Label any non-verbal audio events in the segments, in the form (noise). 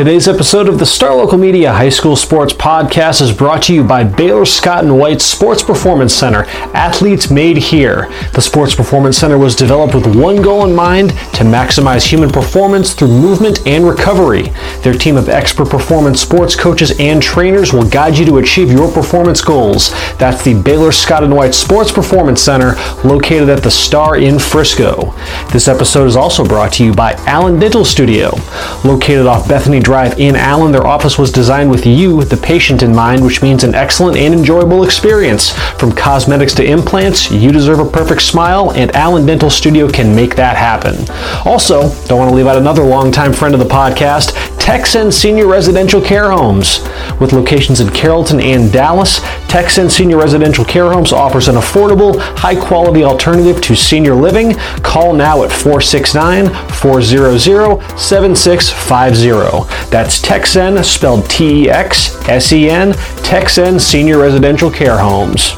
Today's episode of the Star Local Media High School Sports Podcast is brought to you by Baylor Scott and White Sports Performance Center, athletes made here. The Sports Performance Center was developed with one goal in mind to maximize human performance through movement and recovery. Their team of expert performance sports coaches and trainers will guide you to achieve your performance goals. That's the Baylor Scott and White Sports Performance Center located at the Star in Frisco. This episode is also brought to you by Allen Dental Studio, located off Bethany Drive in Allen. Their office was designed with you, the patient, in mind, which means an excellent and enjoyable experience. From cosmetics to implants, you deserve a perfect smile, and Allen Dental Studio can make that happen. Also, don't want to leave out another longtime friend of the podcast, Texsen Senior Residential Care Homes. With locations in Carrollton and Dallas, Texsen Senior Residential Care Homes offers an affordable, high quality alternative to senior living. Call now at 469 400 7650. That's Texsen, spelled T E X S E N, Texsen Senior Residential Care Homes.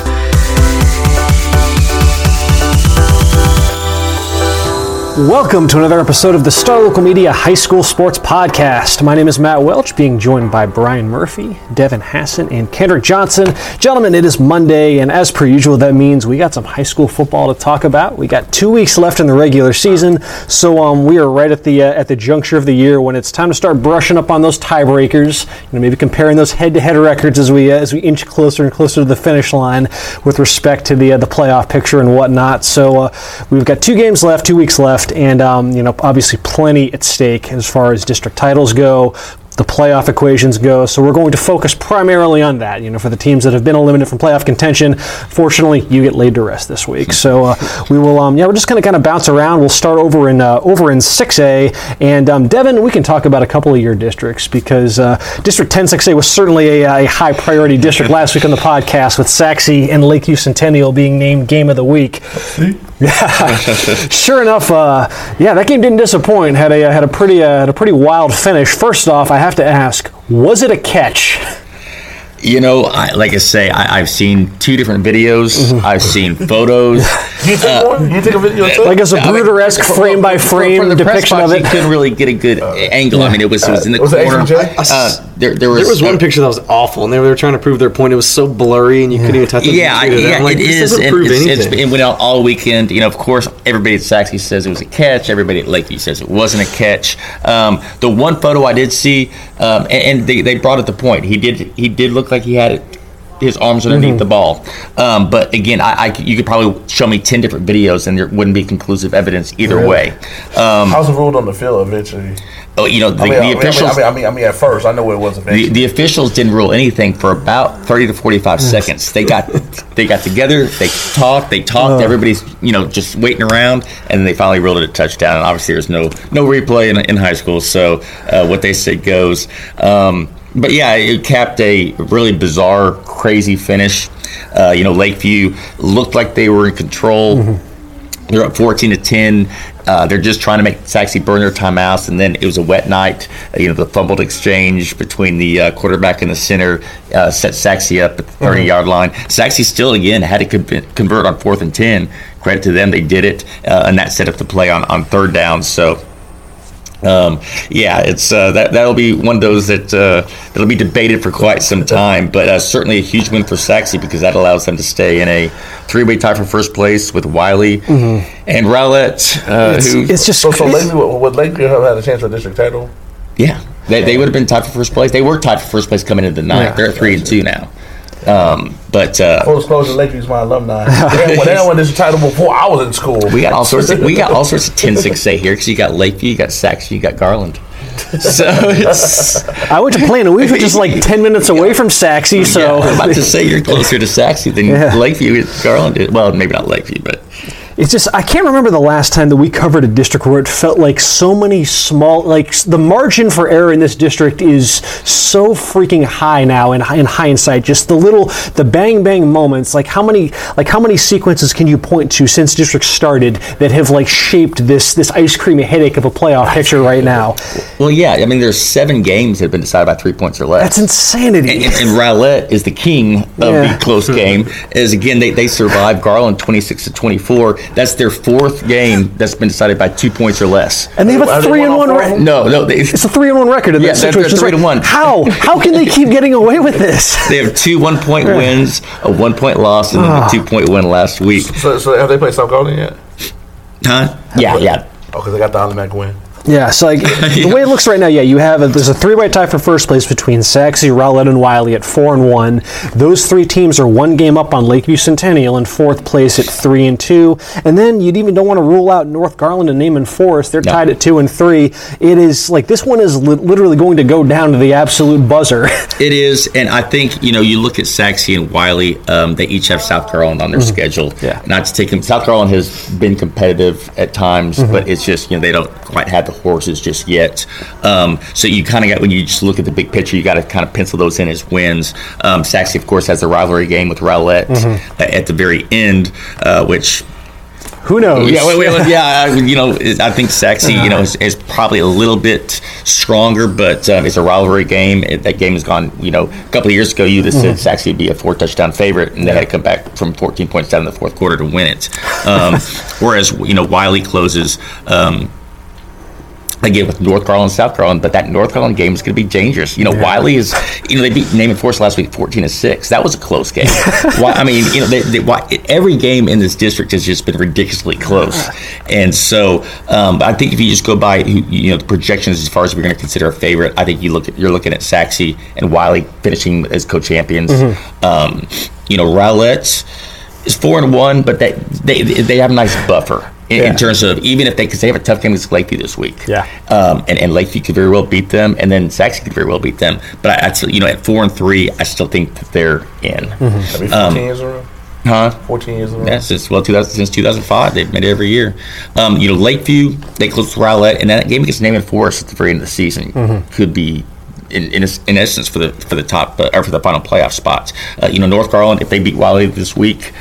Welcome to another episode of the Star Local Media High School Sports Podcast. My name is Matt Welch, being joined by Brian Murphy, Devin Hassan, and Kendrick Johnson. Gentlemen, it is Monday, and as per usual, that means we got some high school football to talk about. We got two weeks left in the regular season, so um, we are right at the uh, at the juncture of the year when it's time to start brushing up on those tiebreakers. You know, maybe comparing those head-to-head records as we uh, as we inch closer and closer to the finish line with respect to the uh, the playoff picture and whatnot. So uh, we've got two games left, two weeks left and um, you know obviously plenty at stake as far as district titles go the playoff equations go. So we're going to focus primarily on that. You know, for the teams that have been eliminated from playoff contention, fortunately, you get laid to rest this week. So uh, we will, um, yeah, we're just going to kind of bounce around. We'll start over in uh, over in 6A, and um, Devin, we can talk about a couple of your districts because uh, District 10 6A was certainly a, a, high priority district last week on the podcast with Sachse and Lakeview Centennial being named Game of the Week. Yeah, (laughs) sure enough, uh, yeah, that game didn't disappoint. Had a had a pretty uh, had a pretty wild finish. First off, I have to ask, was it a catch? You know, I, like I say, I, have seen two different videos. Mm-hmm. I've seen photos. (laughs) you take uh, one? You take a video too? Like it's a Zapruder-esque frame by frame The depiction of it. You couldn't really get a good uh, angle. Yeah. I mean, it was it was in the was corner. Uh, there, there was, there was one picture that was awful, and they were trying to prove their point. It was so blurry, and you yeah. couldn't even touch it. Yeah, yeah, like, it is. And, it's, it's, it went out all weekend. You know, of course, everybody at Sachse says it was a catch. Everybody at Lakeview says it wasn't a catch. Um, the one photo I did see, um, and, and they, they brought it the point. He did he did look like he had it his arms underneath mm-hmm. the ball. Um, but again, I, I, you could probably show me ten different videos, and there wouldn't be conclusive evidence either yeah. way. Um, How's it ruled on the field eventually? Oh, you know, the, I mean, the officials. I mean, I mean, I mean, at first, I know it wasn't. The, the officials didn't rule anything for about thirty to forty-five seconds. They got they got together, they talked, they talked. Uh. Everybody's you know just waiting around, and then they finally ruled it a touchdown. And obviously, there's no no replay in, in high school, so uh, what they say goes. Um, but yeah, it capped a really bizarre, crazy finish. Uh, you know, Lakeview looked like they were in control. Mm-hmm. They're up 14 to 10. Uh, they're just trying to make Sachse burn their timeouts, and then it was a wet night. Uh, you know, the fumbled exchange between the uh, quarterback and the center uh, set Sachse up at the 30 mm-hmm. yard line. Sachse still, again, had to convert on fourth and 10. Credit to them, they did it, uh, and that set up the play on, on third down. So, um, yeah, it's uh, that that'll be one of those that uh, that'll be debated for quite some time, but uh, certainly a huge win for Sachse because that allows them to stay in a three-way tie for first place with Wylie mm-hmm. and Rowlett. Uh, it's, who, it's just so, so Lakeview, would Lakeview have had a chance for district title? Yeah, they, they would have been tied for first place. They were tied for first place coming into the ninth. Yeah. They're three and two now. Um, but uh, full disclosure, Lakeview's my alumni. they had won this title before I was in school. We got all sorts. Of, we got all sorts of (laughs) 10-6A here because you got Lakeview, you got Sachse, you got Garland. So it's. I went to Plano. We were just like ten minutes away from Sachse. So yeah, I'm about to say you're closer to Sachse than yeah. Lakeview, Garland. Well, maybe not Lakeview, but It's just I can't remember the last time that we covered a district where it felt like so many small like the margin for error in this district is so freaking high now in, in hindsight just the little the bang bang moments like how many like how many sequences can you point to since district started that have like shaped this this ice cream headache of a playoff picture right now Well, yeah. I mean, there's seven games that have been decided by three points or less. that's insanity and, and Rowlett is the king of Yeah. the close (laughs) game. As again, they, they survived Garland 26 to 24. That's their fourth game that's been decided by two points or less. and they have a they three and one one off re- No, no, they, it's a three and one record in Yeah, that they're- they're situation. Three like, to one. How how can they keep getting away with this? (laughs) they have two one point wins, a one point loss, and then Ah. a two point win last week. So, so have they played South Garland yet? Huh? Yeah, yeah. Oh, because they got the automatic win. Yeah, so like (laughs) the way it looks right now, yeah, you have a, there's a three-way tie for first place between Sachse, Rowlett, and Wylie at four and one. Those three teams are one game up on Lakeview Centennial in fourth place at three and two. And then you'd even don't want to rule out North Garland and Naaman Forest. They're No. tied at two and three. It is like this one is li- literally going to go down to the absolute buzzer. (laughs) It is, and I think you know you look at Sachse and Wylie. Um, they each have South Garland on their schedule. Mm-hmm. Yeah. Not to take them. South Garland has been competitive at times, Mm-hmm. but it's just you know they don't quite have the horses just yet. Um, so you kind of got when you just look at the big picture, you got to kind of pencil those in as wins. Um, Sachse, of course, has a rivalry game with Rowlett Mm-hmm. uh, at the very end, uh, which Who knows? yeah, wait, wait, wait, yeah. (laughs) I- You know, I think Sachse, you know, is, is probably a little bit stronger, but um, it's a rivalry game. It, that game has gone. You know, a couple of years ago, you just said Sachse would be a four touchdown favorite, and they had to come back from 14 points down in the fourth quarter to win it. Um, (laughs) whereas you know, Wylie closes. Um, Again with North Garland, South Garland, but that North Garland game is going to be dangerous. You know, Wylie is, you know, they beat Naaman Forest last week, fourteen to six. That was a close game. (laughs) Why, I mean, you know, they, they, why, every game in this district has just been ridiculously close, and so um, I think if you just go by, you you know, the projections as far as we're going to consider a favorite, I think you look at you're looking at Sachse and Wylie finishing as co-champions. Um, you know, Rowlett is four and one, but they they they have a nice buffer. In, Yeah. in terms of even if they because they have a tough game against Lakeview this week, Yeah. um, and, and Lakeview could very well beat them, and then Sachse could very well beat them. But I, I still, you know, at four and three, I still think that they're in. 14 Um, years in a row. Huh? 14 years in a row. Yeah, since well, 2000, since 2005, they've made it every year. Um, you know, Lakeview they close to Rowlett, and that game against Naaman Forest at the very end of the season could be. In, in, in essence, for the for the top uh, or for the final playoff spots, uh, you know North Garland if they beat Wylie this week,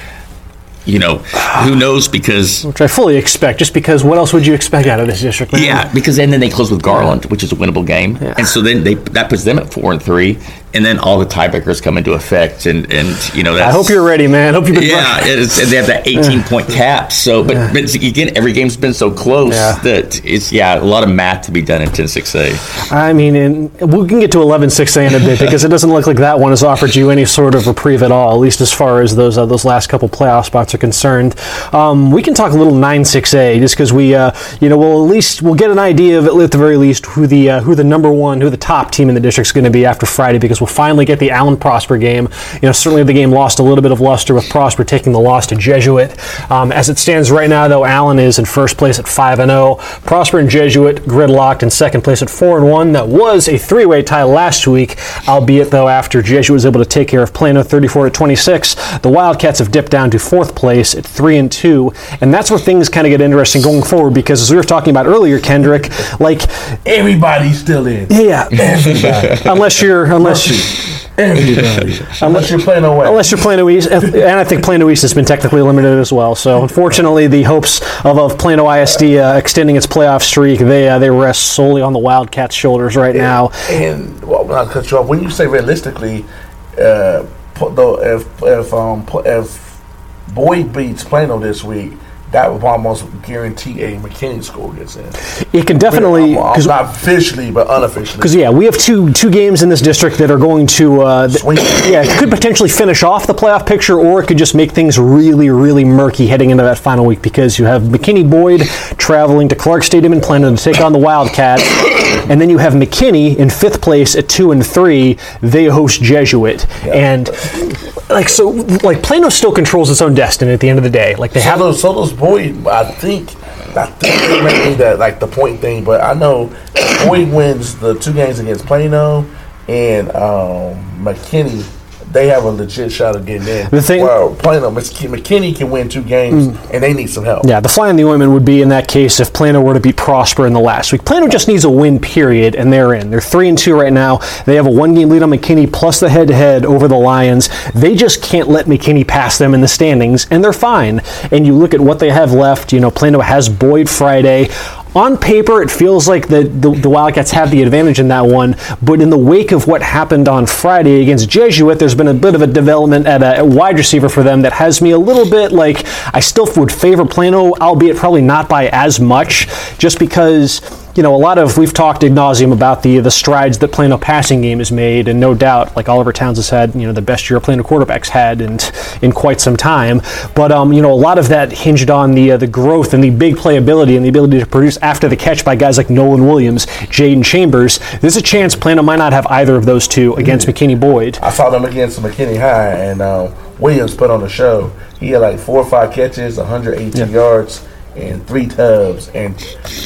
you know who knows because Which I fully expect, just because what else would you expect out of this district? man? Yeah, because then, then they close with Garland, which is a winnable game, Yeah. and so then they that puts them at four and three, and then all the tiebreakers come into effect, and and you know that's, I hope you're ready, man. I Hope you've Yeah, it's, and they have that (laughs) 18 point cap. So, but, but again, every game's been so close Yeah. that it's yeah a lot of math to be done in 10-6A. I mean, and we can get to 11-6A in a bit (laughs) because it doesn't look like that one has offered you any sort of reprieve at all, at least as far as those uh, those last couple playoff spots are concerned. Um, we can talk a little 9-6A just because we, uh, you know, we'll at least we'll get an idea of at the very least who the uh, who the number one, who the top team in the district is going to be after Friday because we'll finally get the Allen Prosper game. You know, certainly the game lost a little bit of luster with Prosper taking the loss to Jesuit. Um, as it stands right now, though, Allen is in first place at 5 and 0. Prosper and Jesuit gridlocked in second place at 4 and 1. That was a three-way tie last week, albeit though after Jesuit was able to take care of Plano 34 to 26. The Wildcats have dipped down to fourth place at 3 and 2, and that's where things kind of get interesting going forward because as we were talking about earlier, Kendrick, like Everybody's still in. yeah, (laughs) unless you're unless Everybody. (laughs) Unless you're playing away. Unless you're Plano East, and I think Plano East has been technically eliminated as well. So unfortunately, the hopes of, of Plano ISD uh, extending its playoff streak they uh, they rest solely on the Wildcats' shoulders right now. And well, not cut you off. When you say realistically, uh, though, if if um if Boyd beats Plano this week, that would almost guarantee a McKinney school gets in. It can definitely I'm not officially, but unofficially. Because yeah, we have two two games in this district that are going to uh, th- yeah could potentially finish off the playoff picture, or it could just make things really really murky heading into that final week because you have McKinney Boyd traveling to Clark Stadium in Plano to take on the Wildcats, and then you have McKinney in fifth place at two and three. They host Jesuit, and like so like Plano still controls its own destiny at the end of the day. Like they So have does, so does Boyd. I think, I think they may be that like the point thing, but I know Boyd wins the two games against Plano and um, McKinney they have a legit shot of getting in. The thing- well, Plano, McK- McKinney can win two games, mm. and they need some help. Yeah, the fly in the ointment would be in that case if Plano were to beat Prosper in the last week. Plano just needs a win, period, and they're in. They're three and two right now. They have a one-game lead on McKinney plus the head-to-head over the Lions. They just can't let McKinney pass them in the standings, and they're fine. And you look at what they have left. You know, Plano has Boyd Friday. On paper, it feels like the, the, the Wildcats have the advantage in that one, but in the wake of what happened on Friday against Jesuit, there's been a bit of a development at a, wide receiver for them that has me a little bit like I still would favor Plano, albeit probably not by as much, just because you know, a lot of we've talked ad nauseum about the the strides that Plano passing game has made, and no doubt, like Oliver Towns has had, you know, the best year Plano quarterbacks had in in quite some time. But um, you know, a lot of that hinged on the uh, the growth and the big playability and the ability to produce after the catch by guys like Nolan Williams, Jaden Chambers. There's a chance Plano might not have either of those two against McKinney Boyd. I saw them against McKinney High, and uh, Williams put on the show. He had like four or five catches, 118 yards, and three tubs, and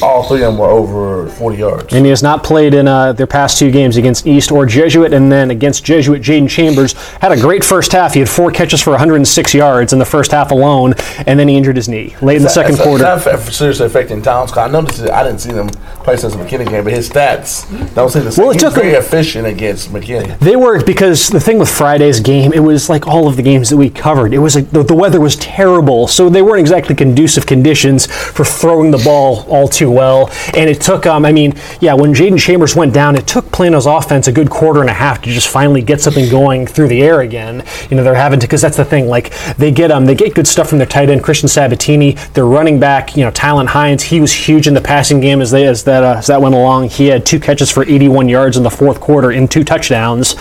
all three of them were over 40 yards. And he has not played in uh, their past two games against East or Jesuit, and then against Jesuit, Jaden Chambers had a great first half. He had four catches for 106 yards in the first half alone, and then he injured his knee late in the second It's quarter. not f- seriously affecting Towns. I noticed it, I didn't see them play since the McKinney game, but his stats don't seem the same. Well, it took very him- efficient against McKinney. They were because the thing with Friday's game, it was like all of the games that we covered. It was like the, the weather was terrible, so they weren't exactly conducive conditions for throwing the ball all too well. And it took, um, I mean, yeah, when Jaden Chambers went down, it took Plano's offense a good quarter and a half to just finally get something going through the air again. You know, they're having to because that's the thing. Like they get um, they get good stuff from their tight end Christian Sabatini. Their running back, you know, Tylen Hines, he was huge in the passing game as they as that uh, as that went along. He had two catches for 81 yards in the fourth quarter in two touchdowns.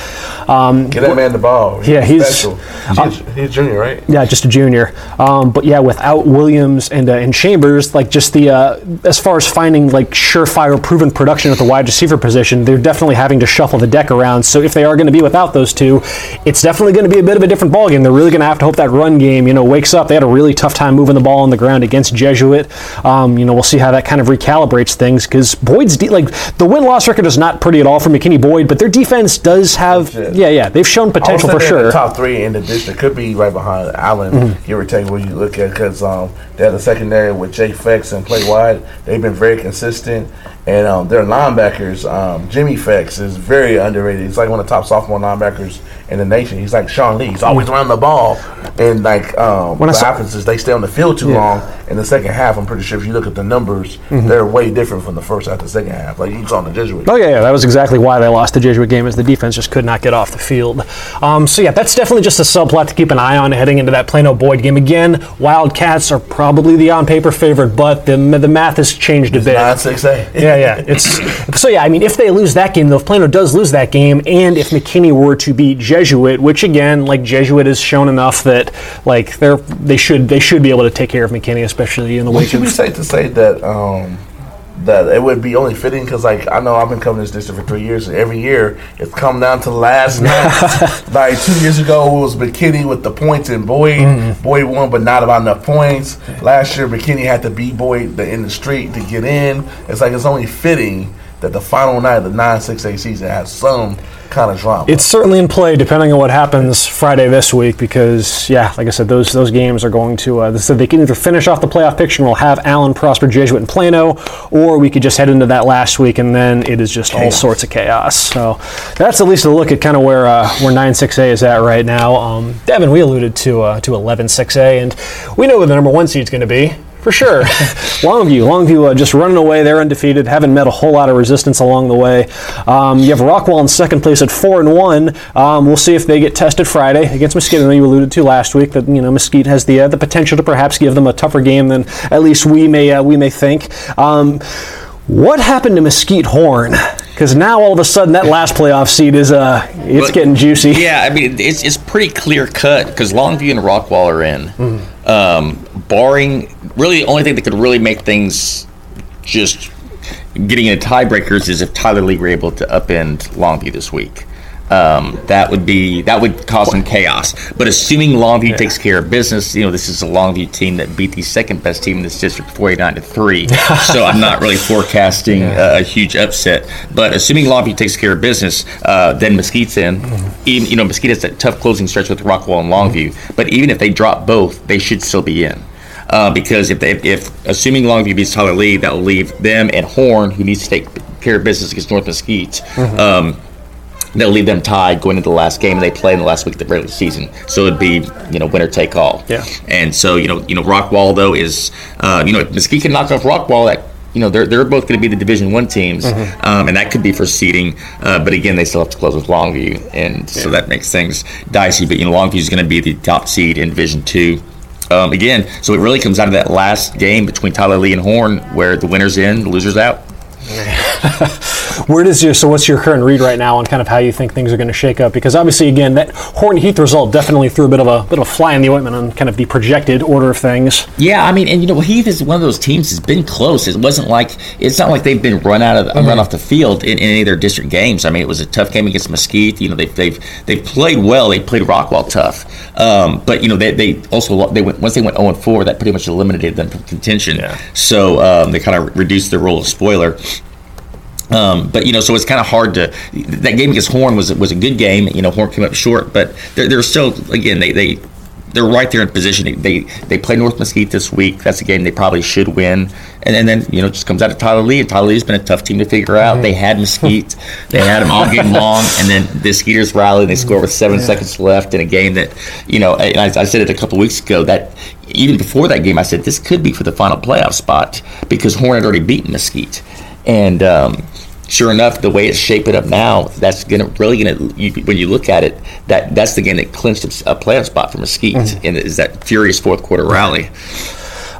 Um, Get that man the ball. Yeah, he's- special. He's, he's junior, right? yeah, just a junior. Um, but yeah, without Williams and uh, and Chambers, like just the uh, as far as finding like surefire, proven production at the wide receiver position, they're definitely having to shuffle the deck around. So if they are going to be without those two, it's definitely going to be a bit of a different ballgame. They're really going to have to hope that run game, you know, wakes up. They had a really tough time moving the ball on the ground against Jesuit. Um, you know, we'll see how that kind of recalibrates things because Boyd's de- like the win loss record is not pretty at all for McKinney Boyd, but their defense does have. Yeah yeah they've shown potential for they're sure. The top three in the district could be right behind Allen. Mm-hmm. Give or take where you look at because um, they have the secondary with Jay Fex and play wide. They've been very consistent, and um, their linebackers, um, Jimmy Fex is very underrated. He's like one of the top sophomore linebackers in the nation. He's like Sean Lee. He's always around the ball, and like um, When what saw- happens is they stay on the field too Yeah. long. In the second half, I'm pretty sure if you look at the numbers, they're way different from the first half to the second half. Like you saw in the Jesuit. Oh yeah, yeah, that was exactly why they lost the Jesuit game, is the defense just could not get off the field. Um, so yeah, that's definitely just a subplot to keep an eye on heading into that Plano Boyd game. Again, Wildcats are probably the on-paper favorite, but the the math has changed a bit. Nine six eight. Yeah, yeah. It's (coughs) so yeah. I mean, if they lose that game, though, if Plano does lose that game, and if McKinney were to beat Jesuit, which again, like Jesuit has shown enough that like they're they should they should be able to take care of McKinney, especially in the wake Would you of be safe to say that um, that it would be only fitting because, like, I know I've been covering this district for three years, and every year it's come down to last (laughs) night. like two years ago, it was McKinney with the points and Boyd. Mm-hmm. Boyd won, but not about enough points. Last year, McKinney had to beat Boyd the- in the street to get in. It's like it's only fitting that the final night of the nine six eight season has some kind of drama. It's certainly in play, depending on what happens Friday this week. Because yeah, like I said, those those games are going to. Uh, so they can either finish off the playoff picture and we'll have Allen, Prosper, Jesuit, and Plano, or we could just head into that last week and then it is just all sorts of chaos. So that's at least a look at kind of where uh, where nine six A is at right now. Um, Devin, we alluded to uh, to eleven six A, and we know where the number one seed is going to be. For sure. (laughs) Longview. Longview uh, just running away. They're undefeated. Haven't met a whole lot of resistance along the way. Um, you have Rockwall in second place at 4 and 1. Um, we'll see if they get tested Friday against Mesquite. I know you alluded to last week that you know Mesquite has the uh, the potential to perhaps give them a tougher game than at least we may uh, we may think. Um, what happened to Mesquite Horn? Because now all of a sudden that last playoff seed is uh it's But- getting juicy. Yeah, I mean it's it's pretty clear cut because Longview and Rockwall are in. Mm-hmm. Um, barring really, the only thing that could really make things just getting into tiebreakers is if Tyler Lee were able to upend Longview this week. Um, that would be that would cause some chaos. But assuming Longview takes care of business, you know this is a Longview team that beat the second best team in this district, forty nine to three. (laughs) so I'm not really forecasting a, a huge upset. But assuming Longview takes care of business, uh, then Mesquite's in. Even you know Mesquite has that tough closing stretch with Rockwall and Longview. But even if they drop both, they should still be in. Uh, because if, they, if assuming Longview beats Tyler Lee, that will leave them and Horn, who needs to take care of business against North Mesquite. Um, they'll leave them tied going into the last game, and they play in the last week of the regular season. So it'd be you know winner take all. Yeah. And so you know you know Rockwall though is uh, you know if Mesquite can knock off Rockwall that. You know they're, they're both going to be the Division One teams, um, and that could be for seeding. Uh, but again, they still have to close with Longview, and so that makes things dicey. But you know Longview is going to be the top seed in Division Two. Um, again, so it really comes down to that last game between Tyler Lee and Horn, where the winner's in, the loser's out. (laughs) Where does your so what's your current read right now on kind of how you think things are going to shake up? Because obviously, again, that Horton Heath result definitely threw a bit of a bit of a fly in the ointment on kind of the projected order of things. Yeah, I mean, and you know, Heath is one of those teams that's been close. It wasn't like it's not like they've been run out of run off the field in, in any of their district games. I mean, it was a tough game against Mesquite. You know, they've they've they've played well. They played Rockwall tough, um, but you know, they, they also they went once they went zero and four. That pretty much eliminated them from contention. Yeah. So um, they kind of reduced their role of spoiler. Um, but you know, so it's kind of hard to. That game against Horn was was a good game. You know, Horn came up short, but they're, they're still again they they they're right there in position. They they play North Mesquite this week. That's a game they probably should win. And, and then you know, it just comes out of Tyler Lee. And Tyler Lee's been a tough team to figure out. They had Mesquite. they had them all game long, and then the Skeeters rally. They score with seven seconds left in a game that you know. And I, I said it a couple weeks ago that even before that game, I said this could be for the final playoff spot because Horn had already beaten Mesquite. And um, sure enough, the way it's shaping up now, that's gonna really gonna you, when you look at it, that that's the game that clinched a playoff spot for Mesquite, mm-hmm. and is that furious fourth quarter rally.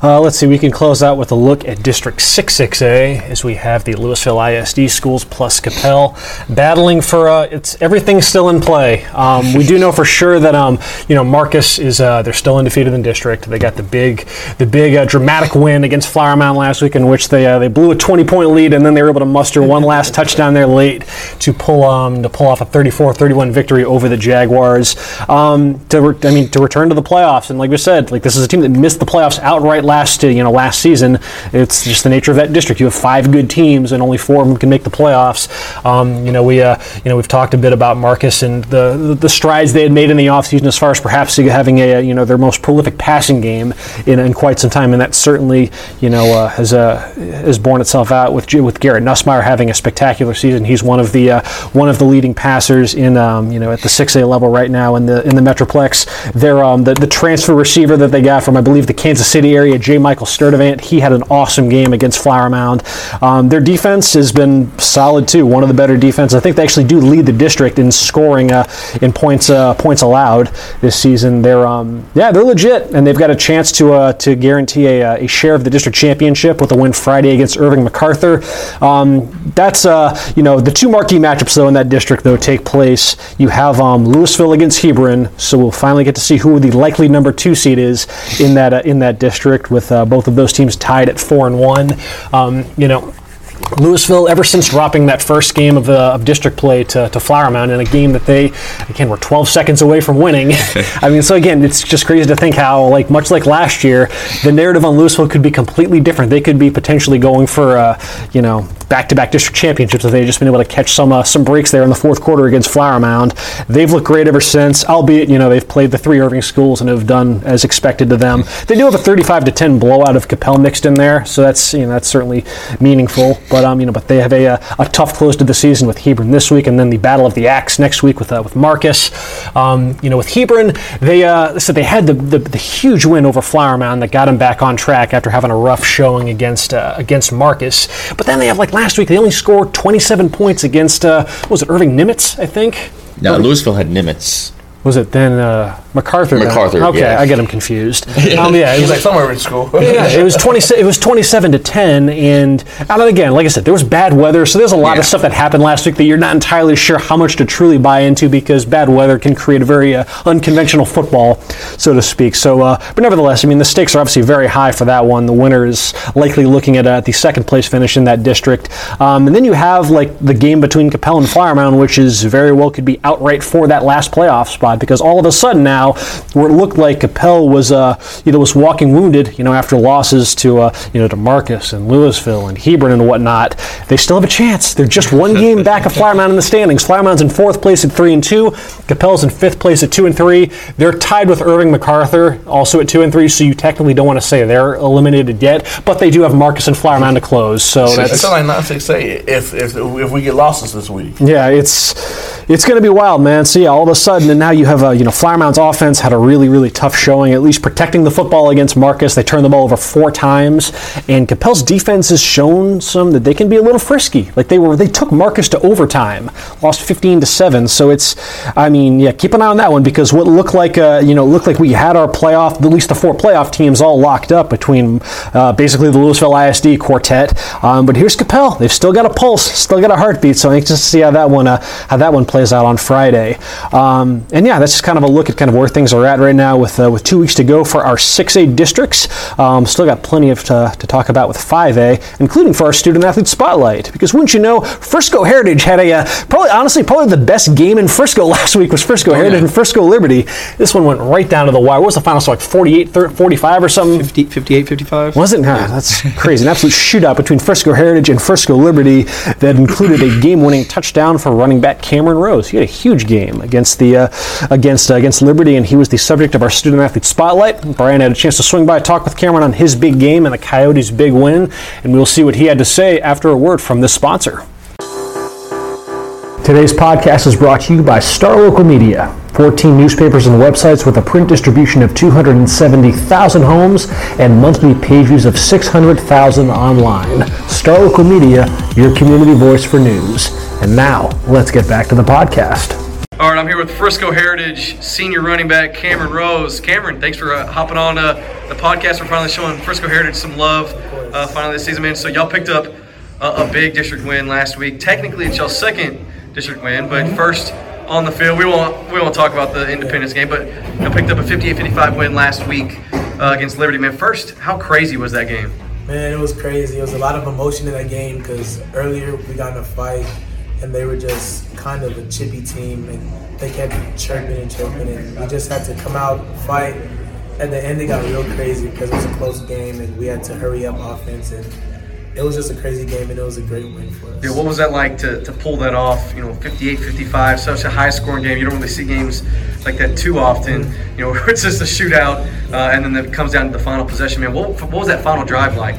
Uh, let's see, we can close out with a look at District 66A as we have the Lewisville ISD schools plus Coppell battling for uh, it's everything's still in play. Um, we do know for sure that um, you know Marcus is uh, they're still undefeated in district. They got the big the big uh, dramatic win against Flower Mound last week in which they uh, they blew a 20 point lead and then they were able to muster one last touchdown there late to pull um, to pull off a 34-31 victory over the Jaguars. Um, to re- I mean to return to the playoffs and like we said, like this is a team that missed the playoffs outright last uh, you know last season. It's just the nature of that district. You have five good teams and only four of them can make the playoffs. Um, you know we uh, you know we've talked a bit about Marcus and the, the the strides they had made in the offseason as far as perhaps having a you know their most prolific passing game in, in quite some time, and that certainly you know uh, has uh, has borne itself out with with Garrett Nussmeier having a spectacular season. He's one of the uh, one of the leading passers in um, you know at the 6A level right now in the in the Metroplex. They're um, the the transfer receiver that they got from I believe the Kansas City area, J. Michael Sturdivant. He had an awesome game against Flower Mound. Um, their defense has been solid too. One of the better defenses. I think they actually do lead the district in scoring uh, in points uh, points allowed this season. They're um, yeah they're legit and they've got a chance to uh, to guarantee a, uh, a share of the district championship with a win Friday against Irving MacArthur. Um, that's uh, you know the two marquee matchups though in that district though take place. You have um, Lewisville against Hebron, so we'll finally get to see who the likely number two seed is in that uh, in that district with uh, both of those teams tied at four and one. Um, you know. Lewisville, ever since dropping that first game of, uh, of district play to, to Flower Mound in a game that they, again, were 12 seconds away from winning. (laughs) I mean, so again, it's just crazy to think how, like, much like last year, the narrative on Lewisville could be completely different. They could be potentially going for, uh, you know, back-to-back district championships if they had just been able to catch some uh, some breaks there in the fourth quarter against Flower Mound. They've looked great ever since, albeit you know they've played the three Irving schools and have done as expected to them. They do have a 35 to 10 blowout of Coppell mixed in there, so that's you know that's certainly meaningful. But um you know but they have a, a, a tough close to the season with Hebron this week, and then the Battle of the Axe next week with uh, with Marcus. Um, you know with Hebron they uh, so they had the, the the huge win over Flower Mound that got them back on track after having a rough showing against uh, against Marcus. But then they have like last week they only scored 27 points against uh, what was it Irving Nimitz I think. Now Lewisville had Nimitz. Was it then uh, MacArthur? then? MacArthur, Okay, (laughs) yeah. I get them confused. um, yeah, it He's was like somewhere in school. (laughs) yeah, it was twenty. It was twenty-seven to ten, and and again, like I said, there was bad weather, so there's a lot Yeah. of stuff that happened last week that you're not entirely sure how much to truly buy into because bad weather can create a very uh, unconventional football, so to speak. So, uh, but nevertheless, I mean, the stakes are obviously very high for that one. The winner is likely looking at uh, the second place finish in that district, um, and then you have like the game between Coppell and Flower Mound, which is very well could be outright for that last playoff spot because all of a sudden now, where it looked like Coppell was, uh, you know, was walking wounded, you know, after losses to, uh, you know, to Marcus and Lewisville and Hebron and whatnot, they still have a chance. They're just one game back of Flower Mound in the standings. Flower Mound's in fourth place at three and two. Coppell's in fifth place at two and three. They're tied with Irving MacArthur, also at two and three. So you technically don't want to say they're eliminated yet, but they do have Marcus and Flower Mound to close. So It's that's like nine to say if if if we get losses this week. yeah, it's it's going to be wild, man. So yeah, all of a sudden, and now you have a you know Flower Mound's offense had a really really tough showing, at least protecting the football against Marcus. They turned the ball over four times, and Coppell's defense has shown some that they can be a little frisky. Like they were, they took Marcus to overtime, lost 15 to seven. So it's, I mean, yeah, keep an eye on that one because what looked like uh, you know looked like we had our playoff, at least the four playoff teams all locked up between uh, basically the Lewisville ISD quartet. Um, but here's Coppell. They've still got a pulse, still got a heartbeat. So just to see how that one uh, how that one plays out on Friday. Um, and yeah, that's just kind of a look at kind of where things are at right now with uh, with two weeks to go for our 6A districts. Um, still got plenty of to, to talk about with 5A, including for our student athlete spotlight. Because wouldn't you know, Frisco Heritage had a uh, probably honestly probably the best game in Frisco (laughs) last week was Frisco Heritage and Frisco Liberty. This one went right down to the wire. What was the final score? Like 48, 30, 45 or something? 50, 58, 55? Was it? Nah, that's crazy. An absolute shootout between Frisco Heritage and Frisco Liberty that included a game-winning touchdown for running back Cameron He had a huge game against the uh, against uh, against Liberty, and he was the subject of our student athlete spotlight. Brian had a chance to swing by, talk with Cameron on his big game and the Coyotes' big win, and we'll see what he had to say after a word from this sponsor. Today's podcast is brought to you by Star Local Media. 14 newspapers and websites with a print distribution of 270,000 homes and monthly page views of 600,000 online. Star Local Media, your community voice for news. And now, let's get back to the podcast. All right, I'm here with Frisco Heritage senior running back Cameron Rose. Cameron, thanks for uh, hopping on uh, the podcast. We're finally showing Frisco Heritage some love uh, finally this season, man. So y'all picked up a, a big district win last week. Technically, it's y'all's second district win, but first on the field, we won't we won't talk about the Independence game, but y'all picked up a 58-55 win last week uh, against Liberty. Man, first, how crazy was that game? Man, it was crazy. It was a lot of emotion in that game because earlier we got in a fight and they were just kind of a chippy team and they kept chirping and chirping and we just had to come out, fight. At the end, it got real crazy because it was a close game and we had to hurry up offense and it was just a crazy game and it was a great win for us. Yeah, what was that like to, to pull that off? You know, 58 55, such a high scoring game. You don't really see games like that too often, you know, (laughs) it's just a shootout uh, and then it comes down to the final possession. Man, what, what was that final drive like?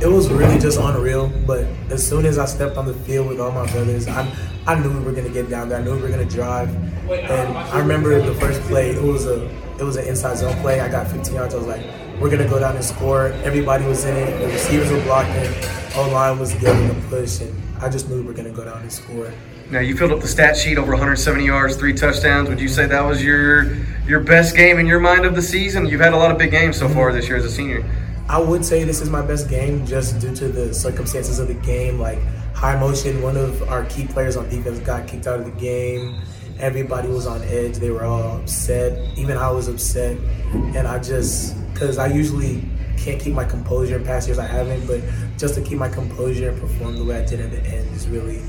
It was really just unreal. But as soon as I stepped on the field with all my brothers, I I knew we were gonna get down there. I knew we were gonna drive. And I remember the first play. It was a it was an inside zone play. I got 15 yards. I was like, we're gonna go down and score. Everybody was in it. The receivers were blocking. O line was giving a push, and I just knew we were gonna go down and score. Now you filled up the stat sheet over 170 yards, three touchdowns. Would you say that was your your best game in your mind of the season? You've had a lot of big games so far this year as a senior. I would say this is my best game just due to the circumstances of the game. Like high motion, one of our key players on defense got kicked out of the game. Everybody was on edge. They were all upset. Even I was upset. And I just, because I usually can't keep my composure in past years, I haven't, but just to keep my composure and perform the way I did at the end is really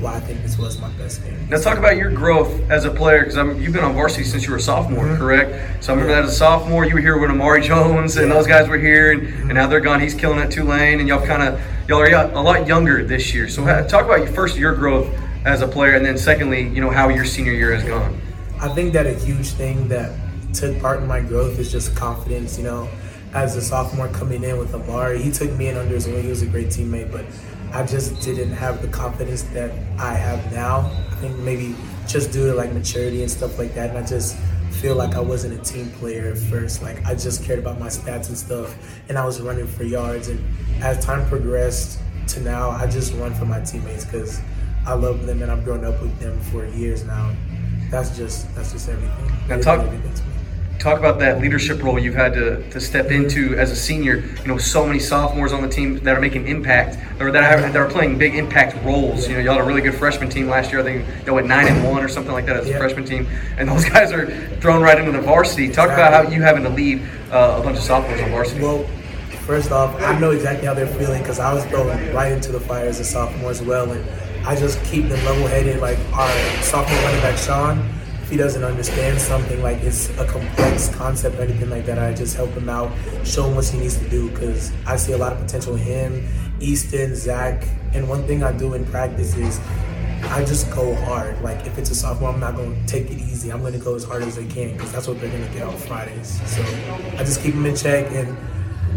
why I think this was my best game. Now talk about your growth as a player because you've been on varsity since you were a sophomore, Mm-hmm. correct? So I remember that as a sophomore, you were here when Amari (laughs) Jones and those guys were here, and, and now they're gone. He's killing at Tulane, and y'all kind of y'all are a lot younger this year. So talk about your first your growth as a player, and then secondly, you know how your senior year has gone. I think that a huge thing that took part in my growth is just confidence. You know, as a sophomore coming in with Amari, he took me in under his wing. He was a great teammate, but I just didn't have the confidence that I have now. I think maybe just due to like maturity and stuff like that, and I just feel like I wasn't a team player at first. Like I just cared about my stats and stuff, and I was running for yards. And as time progressed to now, I just run for my teammates because I love them and I've grown up with them for years now. that's just that's just everything. Now talk- everything to me. Talk about that leadership role you've had to, to step into as a senior. You know, so many sophomores on the team that are making impact or that are, that are playing big impact roles. You know, y'all had a really good freshman team last year. I think y'all went nine and one or something like that as a freshman team, and those (laughs) guys are thrown right into the varsity. Talk about how you having to lead uh, a bunch of sophomores on varsity. Well, first off, I know exactly how they're feeling because I was thrown right into the fire as a sophomore as well, and I just keep them level-headed. Like our sophomore running back Sean, if he doesn't understand something like it's a complex concept or anything like that, I just help him out, show him what he needs to do because I see a lot of potential in him, Easton, Zach, and one thing I do in practice is I just go hard. Like if it's a sophomore, I'm not to take it easy. I'm to go as hard as I can because that's what they're to get on Fridays. So I just keep them in check. And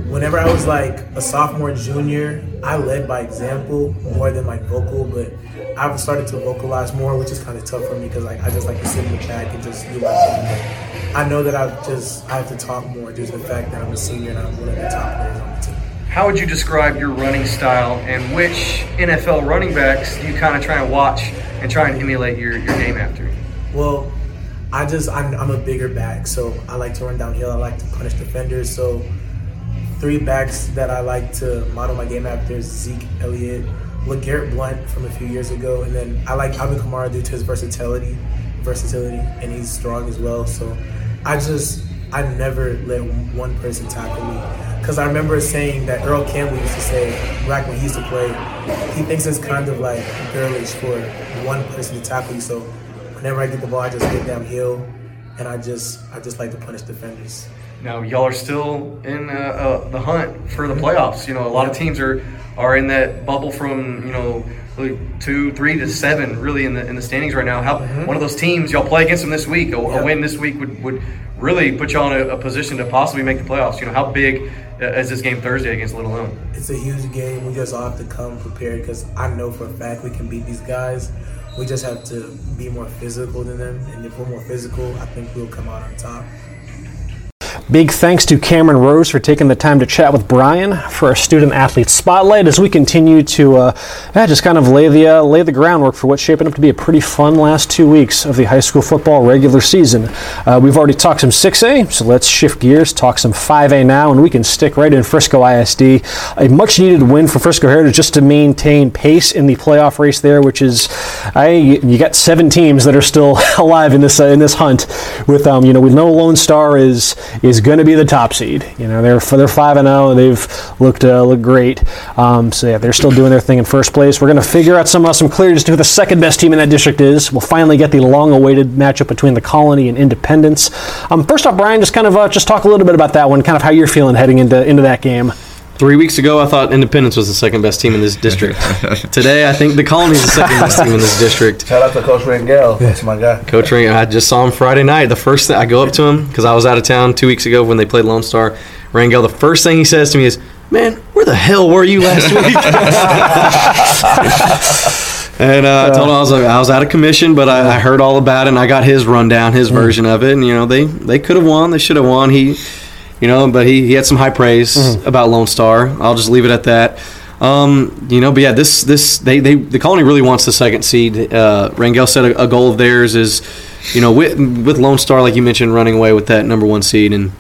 whenever I was like a sophomore, junior, I led by example more than like vocal. But I've started to vocalize more, which is kind of tough for me because like I just like to sit in the back and just do my thing. But I know that I've just I have to talk more due to the fact that I'm a senior and I'm one of the top players on the team. How would you describe your running style, and which NFL running backs do you kind of try and watch and try and emulate your, your game after? Well, I just I'm, I'm a bigger back, so I like to run downhill. I like to punish defenders. So three backs that I like to model my game after is Zeke Elliott, LeGarrette Blount from a few years ago, and then I like Alvin Kamara due to his versatility, versatility, and he's strong as well. So I just I never let one person tackle me. Because I remember saying that Earl Campbell used to say, back when he used to play, he thinks it's kind of like girlish for one person to tackle you. So whenever I get the ball, I just get downhill, and I just I just like to punish defenders. Now, y'all are still in uh, uh, the hunt for the playoffs. You know, a lot of teams are are in that bubble from you know really two, three to seven, really in the in the standings right now. How one of those teams y'all play against them this week? A, a win this week would, would really put y'all in a, a position to possibly make the playoffs. You know, how big uh, is this game Thursday against Little Elm? It's a huge game. We just all have to come prepared because I know for a fact we can beat these guys. We just have to be more physical than them, and if we're more physical, I think we'll come out on top. Big thanks to Cameron Rose for taking the time to chat with Brian for our student athlete spotlight as we continue to uh, yeah, just kind of lay the uh, lay the groundwork for what's shaping up to be a pretty fun last two weeks of the high school football regular season. Uh, we've already talked some 6A, so let's shift gears, talk some 5A now, and we can stick right in Frisco ISD. A much needed win for Frisco Heritage just to maintain pace in the playoff race there, which is I you got seven teams that are still (laughs) alive in this uh, in this hunt. With um, you know we know Lone Star is is going to be the top seed. You know they're they're five and zero. They've looked uh, looked great. Um, so yeah, they're still doing their thing in first place. We're going to figure out some uh, some as to who the second best team in that district is. We'll finally get the long awaited matchup between the Colony and Independence. Um, first off, Brian, just kind of uh, just talk a little bit about that one. Kind of how you're feeling heading into into that game. Three weeks ago, I thought Independence was the second best team in this district. (laughs) Today, I think the Colony is the second best team in this district. Shout out to Coach Rangel. That's my guy. Coach Ring, I just saw him Friday night. The first thing I go up to him because I was out of town two weeks ago when they played Lone Star. Rangel, the first thing he says to me is, "Man, where the hell were you last (laughs) week?" and uh, I told him I was like, I was out of commission, but I, I heard all about it and I got his rundown, his version of it. And you know, they they could have won, they should have won. He, you know, but he, he had some high praise about Lone Star. I'll just leave it at that. Um, you know, but yeah, this this they, they the colony really wants the second seed. Uh, Rangel said a, a goal of theirs is, you know, with with Lone Star, like you mentioned, running away with that number one seed, and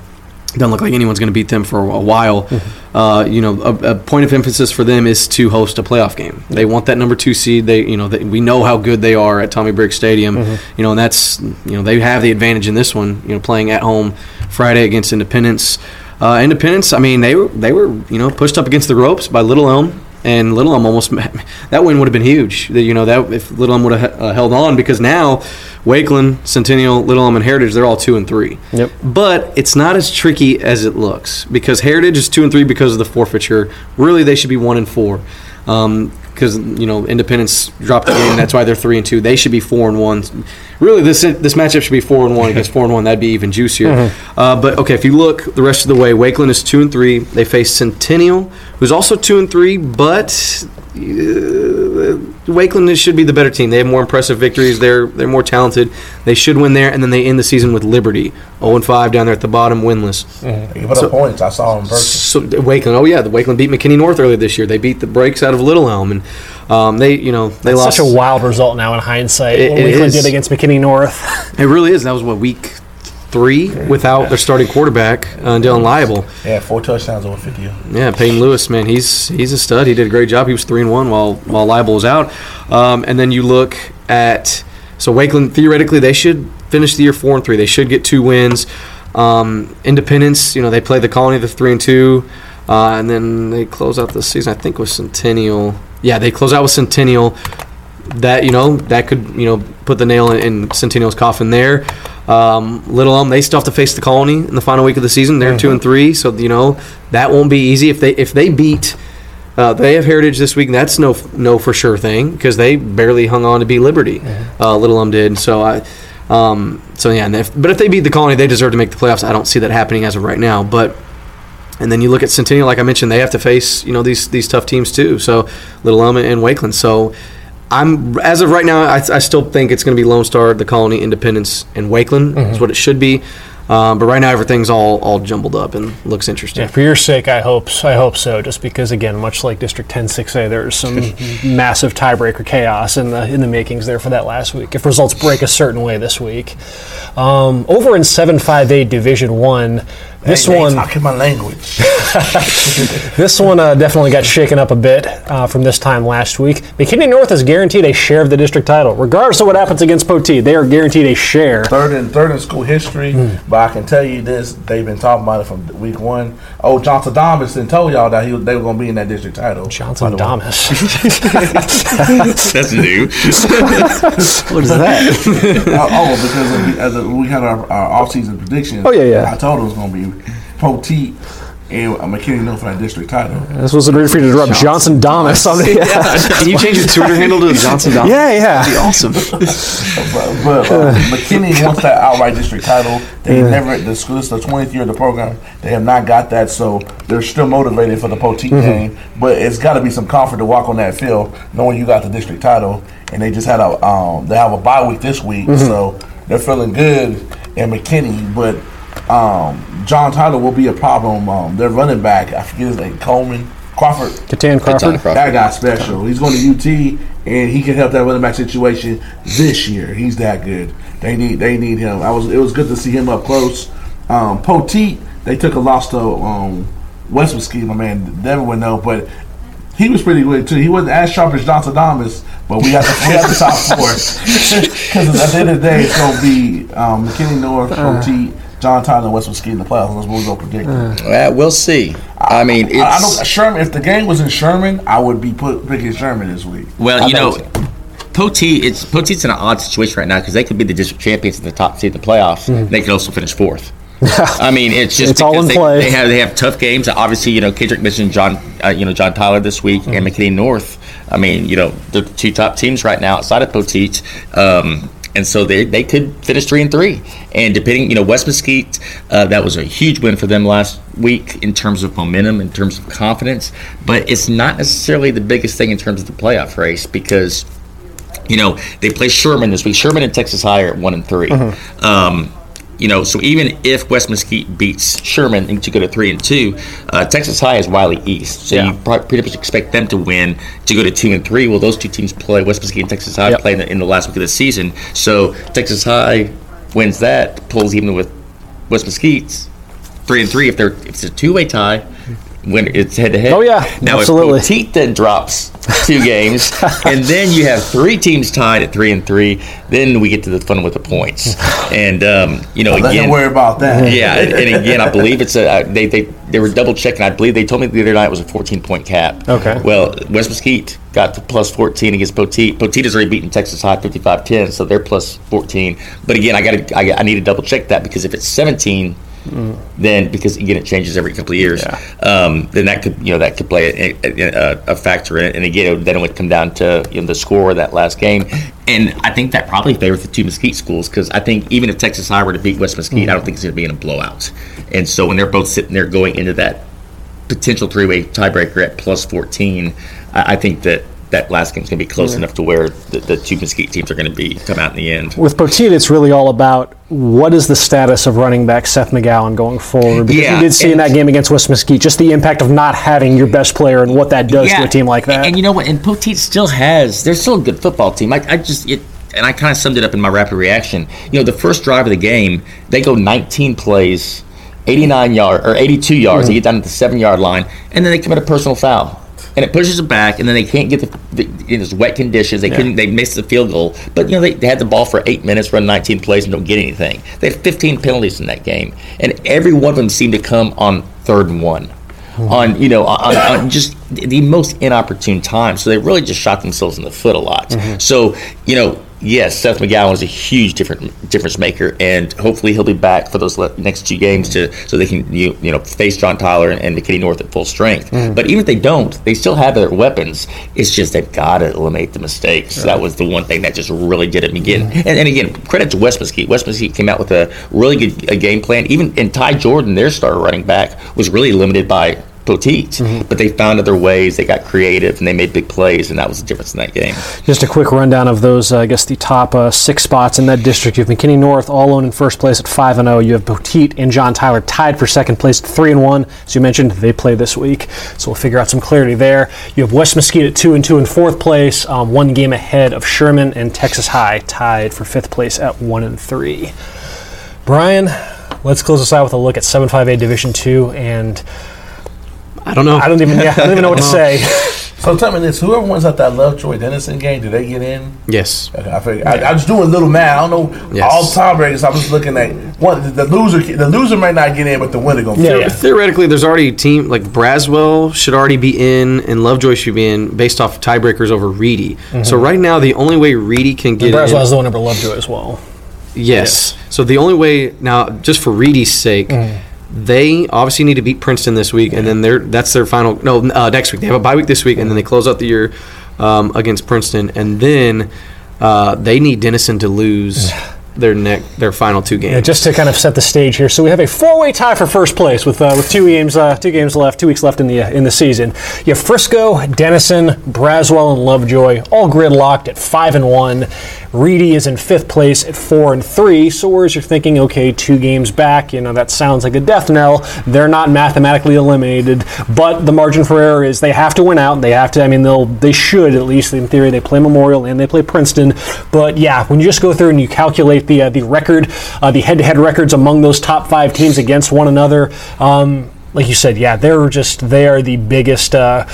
doesn't look like anyone's going to beat them for a while. Uh, you know, a, a point of emphasis for them is to host a playoff game. They want that number two seed. They, you know, they, we know how good they are at Tommy Briggs Stadium. You know, and that's you know they have the advantage in this one. You know, playing at home Friday against Independence. Uh, Independence, I mean, they were they were you know pushed up against the ropes by Little Elm. And Little Elm almost (laughs) that win would have been huge. That, You know that if Little Elm would have uh, held on because now Wakeland, Centennial, Little Elm, and Heritage they're all two and three. Yep. But it's not as tricky as it looks because Heritage is two and three because of the forfeiture. Really, they should be one and four. Because you know Independence dropped the game, that's why they're three and two. They should be four and one. Really, this this matchup should be four and one against four and one. That'd be even juicier. Uh, but okay, if you look the rest of the way, Wakeland is two and three. They face Centennial, who's also two and three, but uh, Wakeland should be the better team. They have more impressive victories. They're they're more talented. They should win there, and then they end the season with Liberty, zero and five down there at the bottom, winless. He put up points. I saw him in person. So Wakeland, oh yeah, the Wakeland beat McKinney North earlier this year. They beat the breaks out of Little Elm, and Um, they, you know, they lost Such a wild result now in hindsight. It- what it Lakeland is. did against McKinney North. It really is. That was what week three without their starting quarterback, uh, Dylan Laible. Yeah, four touchdowns over 50. Yeah, Peyton Lewis, man, he's he's a stud. He did a great job. He was three and one while while Laible was out. Um, and then you look at so Wakeland theoretically they should finish the year four and three. They should get two wins. Um, Independence, you know, they play the Colony the three and two, uh, and then they close out the season. I think with Centennial. Yeah, they close out with Centennial. That you know that could you know put the nail in, in Centennial's coffin there. Um, Little Elm they still have to face the Colony in the final week of the season. They're two and three, so you know that won't be easy if they if they beat. Uh, they have Heritage this week. And that's no no for sure thing because they barely hung on to beat Liberty. Uh, Little Elm did. So I, um, so yeah. And if, but if they beat the Colony, they deserve to make the playoffs. I don't see that happening as of right now. But and then you look at Centennial, like I mentioned, they have to face you know these these tough teams too. So Little Elm and Wakeland. So I'm as of right now, I, I still think it's going to be Lone Star, the Colony, Independence, and Wakeland is what it should be. Um, but right now, everything's all all jumbled up and looks interesting. Yeah, for your sake, I hope I hope so. Just because, again, much like District 10 6A, there's some (laughs) massive tiebreaker chaos in the in the makings there for that last week. If results break a certain way this week, um, over in 758 Division One, this they one talking my language. (laughs) this one uh, definitely got shaken up a bit uh, from this time last week. McKinney North is guaranteed a share of the district title, regardless of what happens against Poteet. They are guaranteed a share. third in third in school history. But I can tell you this: they've been talking about it from week one. Oh, Johnson Dobinson told y'all that he was, they were going to be in that district title. Johnson By the (laughs) That's new. (laughs) what is that? oh, oh, because we, as a, we had our, our off-season predictions. Oh, yeah, yeah. I told it was going to be Poteet and uh, McKinney North for that district title. this was a great for you to drop Johnson Damas on the. (laughs) (laughs) Can you change your Twitter handle to (laughs) Johnson Dom? Yeah, yeah. That'd be awesome. But, but uh, McKinney wants that outright district title. They never the school. This is the twentieth year of the program. They have not got that, so they're still motivated for the Poteet game. But it's got to be some comfort to walk on that field, knowing you got the district title. And they just had a um, they have a bye week this week, so they're feeling good in McKinney. But um, John Tyler will be a problem. Um, their running back, I forget his name, Coleman Crawford. Catan Crawford. Crawford. That guy's special. He's going to UT, and he can help that running back situation this year. He's that good. They need they need him. I was it was good to see him up close. Um, Poteet, they took a loss to um, West Mesquite. My man Devin would know, but he was pretty good too. He wasn't as sharp as Johnson Thomas, but we got the, we got the top four. (laughs) Because at the end of the day, it's going to be um, McKinney North, Poteet, John Tyler, and West Mesquite in the playoffs. That's what we're going to predict. Well, we'll see. I mean, it's I, I know Sherman. If the game was in Sherman, I would be put picking Sherman this week. Well, I you know, think so. Poteet, it's Poteet's in an odd situation right now because they could be the district champions in the top seed in the playoffs. They could also finish fourth. (laughs) I mean, it's just It's all because in they, play. they have they have tough games. Obviously, you know, Kendrick mentioned John, uh, you know, John Tyler this week and McKinney North. I mean, you know, the two top teams right now outside of Poteet. Um, and so they, they could finish three and three, and depending, you know, West Mesquite, uh, that was a huge win for them last week in terms of momentum, in terms of confidence. But it's not necessarily the biggest thing in terms of the playoff race because you know, they play Sherman this week. Sherman and Texas High are at one and 3 Um, you know, so even if West Mesquite beats Sherman and to go to three and two, uh, Texas High is Wylie East, so Yeah. you probably pretty much expect them to win to go to two and three. Well, those two teams play West Mesquite and Texas High Yep. play in the, in the last week of the season. So Texas High wins that, pulls even with West Mesquite's three and three. If they're if it's a two way tie, when it's head to head. Oh, yeah, now absolutely. if Poteet then drops two games, (laughs) and then you have three teams tied at three and three. Then we get to the fun with the points, and um, you know Let again. him worry about that. (laughs) Yeah, and, and again, I believe it's a uh, they they they were double checking. I believe they told me the other night it was a 14 point cap. Okay. Well, West Mesquite got to plus 14 against Poteet. Poteet has already beaten Texas High 55-10, so they're plus 14. But again, I got to I, I need to double check that because if it's 17, then because again it changes every couple of years, um, then that could you know that could play a, a, a factor in it. And again, then it would come down to you know, the score of that last game. And I think that probably favors the two Mesquite schools because I think even if Texas High were to beat West Mesquite, I don't think it's going to be in a blowout. And so when they're both sitting there going into that potential three-way tiebreaker at plus 14, I, I think that that last game's going to be close enough to where the, the two Mesquite teams are going to be come out in the end. With Poteet, it's really all about what is the status of running back Seth McGowan going forward. Because Yeah, you did see in that game against West Mesquite just the impact of not having your best player and what that does to a team like that. And, you know what? And Poteet still has. They're still a good football team. I, I just it, and I kind of summed it up in my rapid reaction. You know, the first drive of the game, they go 19 plays, 89 yard or 82 yards. They mm-hmm. get down to the seven yard line, and then they commit a personal foul. And it pushes it back, and then they can't get the, the in this wet conditions. They couldn't. They missed the field goal, but you know they, they had the ball for eight minutes, run 19 plays, and don't get anything. They had 15 penalties in that game, and every one of them seemed to come on third and one hmm. on you know on, on just the most inopportune time. So they really just shot themselves in the foot a lot. Mm-hmm. So you know, yes, Seth McGowan is a huge different difference maker, and hopefully he'll be back for those le- next two games to so they can you, you know face John Tyler and, and McKinney North at full strength. Mm-hmm. But even if they don't, they still have their weapons. It's just they've got to eliminate the mistakes. That was the one thing that just really did it again. Mm-hmm. And, and again, credit to West Mesquite. West Mesquite came out with a really good a game plan. Even and Ty Jordan, their star running back, was really limited by Poteet, but they found other ways. They got creative and they made big plays, and that was the difference in that game. Just a quick rundown of those, uh, I guess, the top uh, six spots in that district. You have McKinney North all alone in first place at 5 and 0. You have Poteet and John Tyler tied for second place at 3 and 1. As you mentioned, they play this week, so we'll figure out some clarity there. You have West Mesquite at 2 and 2 in fourth place, um, one game ahead of Sherman and Texas High, tied for fifth place at 1 and 3. Brian, let's close this out with a look at 7-5A Division 2 and I don't know. I don't even yeah, I don't even know what to (laughs) say. (laughs) So tell me this: whoever wins at that Lovejoy Denison game, do they get in? Yes. Okay, I, figured, I, I was doing a little math. I don't know Yes. all tiebreakers. I was looking at one. The, the loser, the loser may not get in, but the winner gonna. Yeah, yeah. Theoretically, there's already a team like Braswell should already be in, and Lovejoy should be in based off tiebreakers over Reedy. Mm-hmm. So right now, the only way Reedy can get in, Braswell is the one number Lovejoy as well. yes. So the only way now, just for Reedy's sake, mm-hmm. They obviously need to beat Princeton this week, and then they're that's their final. No, uh, next week they have a bye week this week, and then they close out the year um, against Princeton, and then uh, they need Denison to lose (sighs) (sighs) their neck their final two games. Yeah, just to kind of set the stage here. So we have a four-way tie for first place with uh, with two games uh, two games left, two weeks left in the uh, in the season. You have Frisco, Denison, Braswell, and Lovejoy all gridlocked at five and one. Reedy is in fifth place at four and three. So whereas you're thinking, okay, two games back, you know that sounds like a death knell. They're not mathematically eliminated, but the margin for error is they have to win out. They have to. I mean, they'll they should at least in theory. They play Memorial and they play Princeton, but yeah, when you just go through and you calculate the uh, the record, uh, the head-to-head records among those top five teams against one another. Um, like you said, yeah, they're just they are the biggest uh,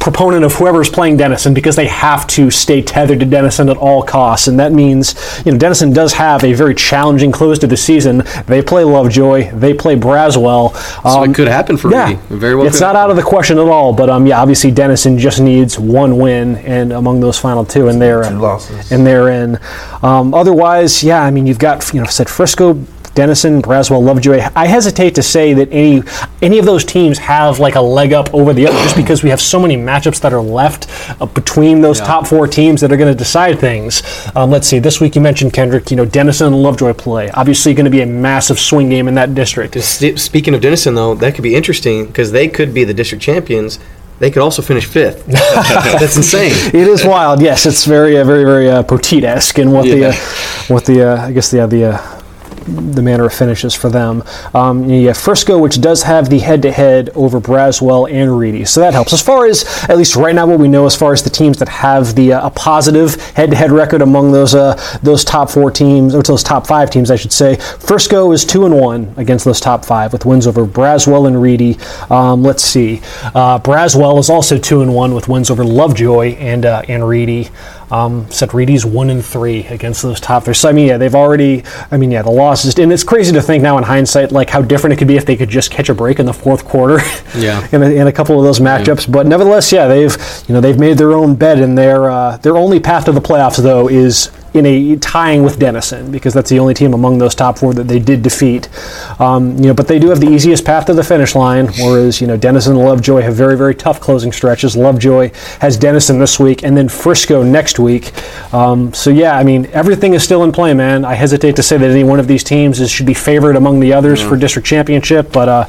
proponent of whoever's playing Denison because they have to stay tethered to Denison at all costs, and that means you know Denison does have a very challenging close to the season. They play Lovejoy, they play Braswell. so Um, it could happen for yeah, Reedy. It Very well. it's could not out of the question at all. But um, yeah, obviously Denison just needs one win, and among those final two, and they're Two losses. and they're in. Um, otherwise, yeah, I mean, you've got you know said Frisco. Denison, Braswell, Lovejoy. I hesitate to say that any any of those teams have like a leg up over the other, just because we have so many matchups that are left uh, between those top four teams that are going to decide things. Um, let's see. This week you mentioned Kendrick. You know, Denison and Lovejoy play. Obviously, going to be a massive swing game in that district. Speaking of Denison, though, that could be interesting because they could be the district champions. They could also finish fifth. (laughs) That's insane. It is wild. Yes, it's very, uh, very, very uh, Poteet-esque in what the, uh, what the, uh, I guess the, uh, the, uh, the manner of finishes for them. Um, you have Frisco, which does have the head-to-head over Braswell and Reedy, so that helps. As far as at least right now, what we know as far as the teams that have the uh, a positive head-to-head record among those uh, those top four teams, or those top five teams, I should say. Frisco is two and one against those top five with wins over Braswell and Reedy. Um, let's see, uh, Braswell is also two and one with wins over Lovejoy and uh, and Reedy. Um, said Reedy's one and three against those top three. So I mean, yeah, they've already. I mean, yeah, the losses, and it's crazy to think now in hindsight, like how different it could be if they could just catch a break in the fourth quarter. Yeah. (laughs) in, a, in a couple of those matchups, but nevertheless, yeah, they've you know they've made their own bed, and their uh, their only path to the playoffs though is in a tying with Denison because that's the only team among those top four that they did defeat. Um, you know, but they do have the easiest path to the finish line, whereas you know Denison and Lovejoy have very very tough closing stretches. Lovejoy has Denison this week, and then Frisco next week. Um, so yeah, I mean everything is still in play, man. I hesitate to say that any one of these teams is, should be favored among the others for district championship, but. Uh,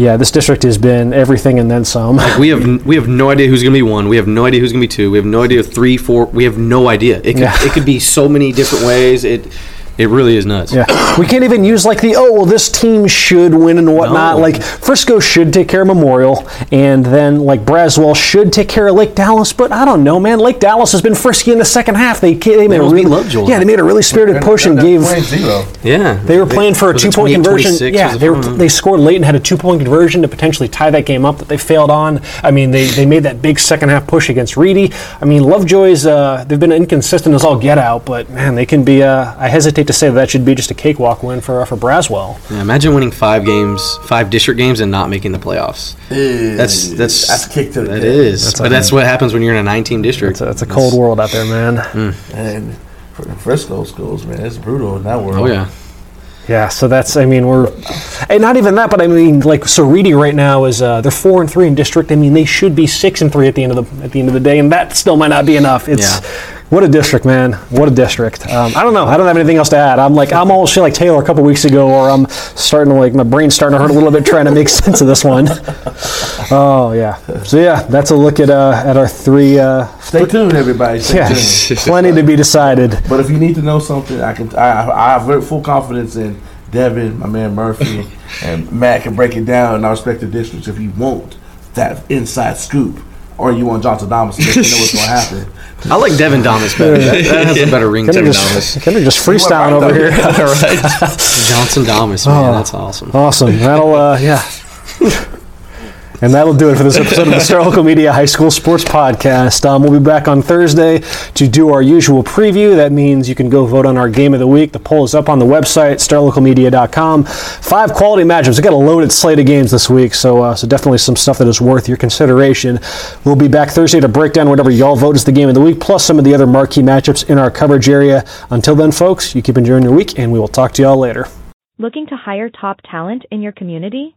Yeah, this district has been everything and then some. We have we have no idea who's going to be one. We have no idea who's going to be two. We have no idea three, four. We have no idea. It could Yeah. it could be so many different ways. It it really is nuts. Yeah, (coughs) we can't even use like the oh well this team should win and whatnot. No. Like Frisco should take care of Memorial, and then like Braswell should take care of Lake Dallas. But I don't know, man. Lake Dallas has been frisky in the second half. They they made a really beat yeah they made a really spirited push and They're gave. zero. Yeah, They were playing for a was it two point 28, conversion. Yeah, the they were, they scored late and had a two point conversion to potentially tie that game up that they failed on. I mean, they, they made that big second half push against Reedy. I mean, Lovejoy's uh, they've been inconsistent as all get out, but man, they can be. Uh, I hesitate to say that, that should be just a cakewalk win for for Braswell. Yeah, imagine winning five games, five district games, and not making the playoffs. That's that's that's a kick to the That gut. is, That's but a- that's what happens when you're in a 19 district. It's a, it's a cold world out there, man. And for the Frisco schools, man, it's brutal in that world. Oh yeah, Yeah, so that's I mean we're, and not even that, but I mean like so Reedy right now is uh, they're four and three in district. I mean they should be six and three at the end of the at the end of the day, and that still might not be enough. It's Yeah. What a district, man. What a district. Um, I don't know. I don't have anything else to add. I'm like I'm almost feeling like Taylor a couple weeks ago, or I'm starting to like my brain's starting to hurt a little bit trying to make (laughs) sense of this one. Oh yeah. So yeah, that's a look at uh, at our three. Uh, Stay tuned, everybody. Stay yeah, tuned. (laughs) plenty to be decided. But if you need to know something, I can. I, I have full confidence in Devin, my man Murphy, (laughs) and Matt can break it down in our respective districts. If you want that inside scoop, or you want Johnson Thomas to know what's going to happen. I like Devin Thomas better. That, that has a better ring to Kendrick it. just, Kendrick just freestyling right over though. here. (laughs) (laughs) Johnson Thomas, man, that's awesome. Awesome. That'll uh, yeah. (laughs) And that'll do it for this episode of the Star Local Media High School Sports Podcast. Um, we'll be back on Thursday to do our usual preview. That means you can go vote on our game of the week. The poll is up on the website, starlocalmedia.com. Five quality matchups. We've got a loaded slate of games this week, so uh, so definitely some stuff that is worth your consideration. We'll be back Thursday to break down whatever y'all vote is the game of the week, plus some of the other marquee matchups in our coverage area. Until then, folks, you keep enjoying your week, and we will talk to y'all later. Looking to hire top talent in your community?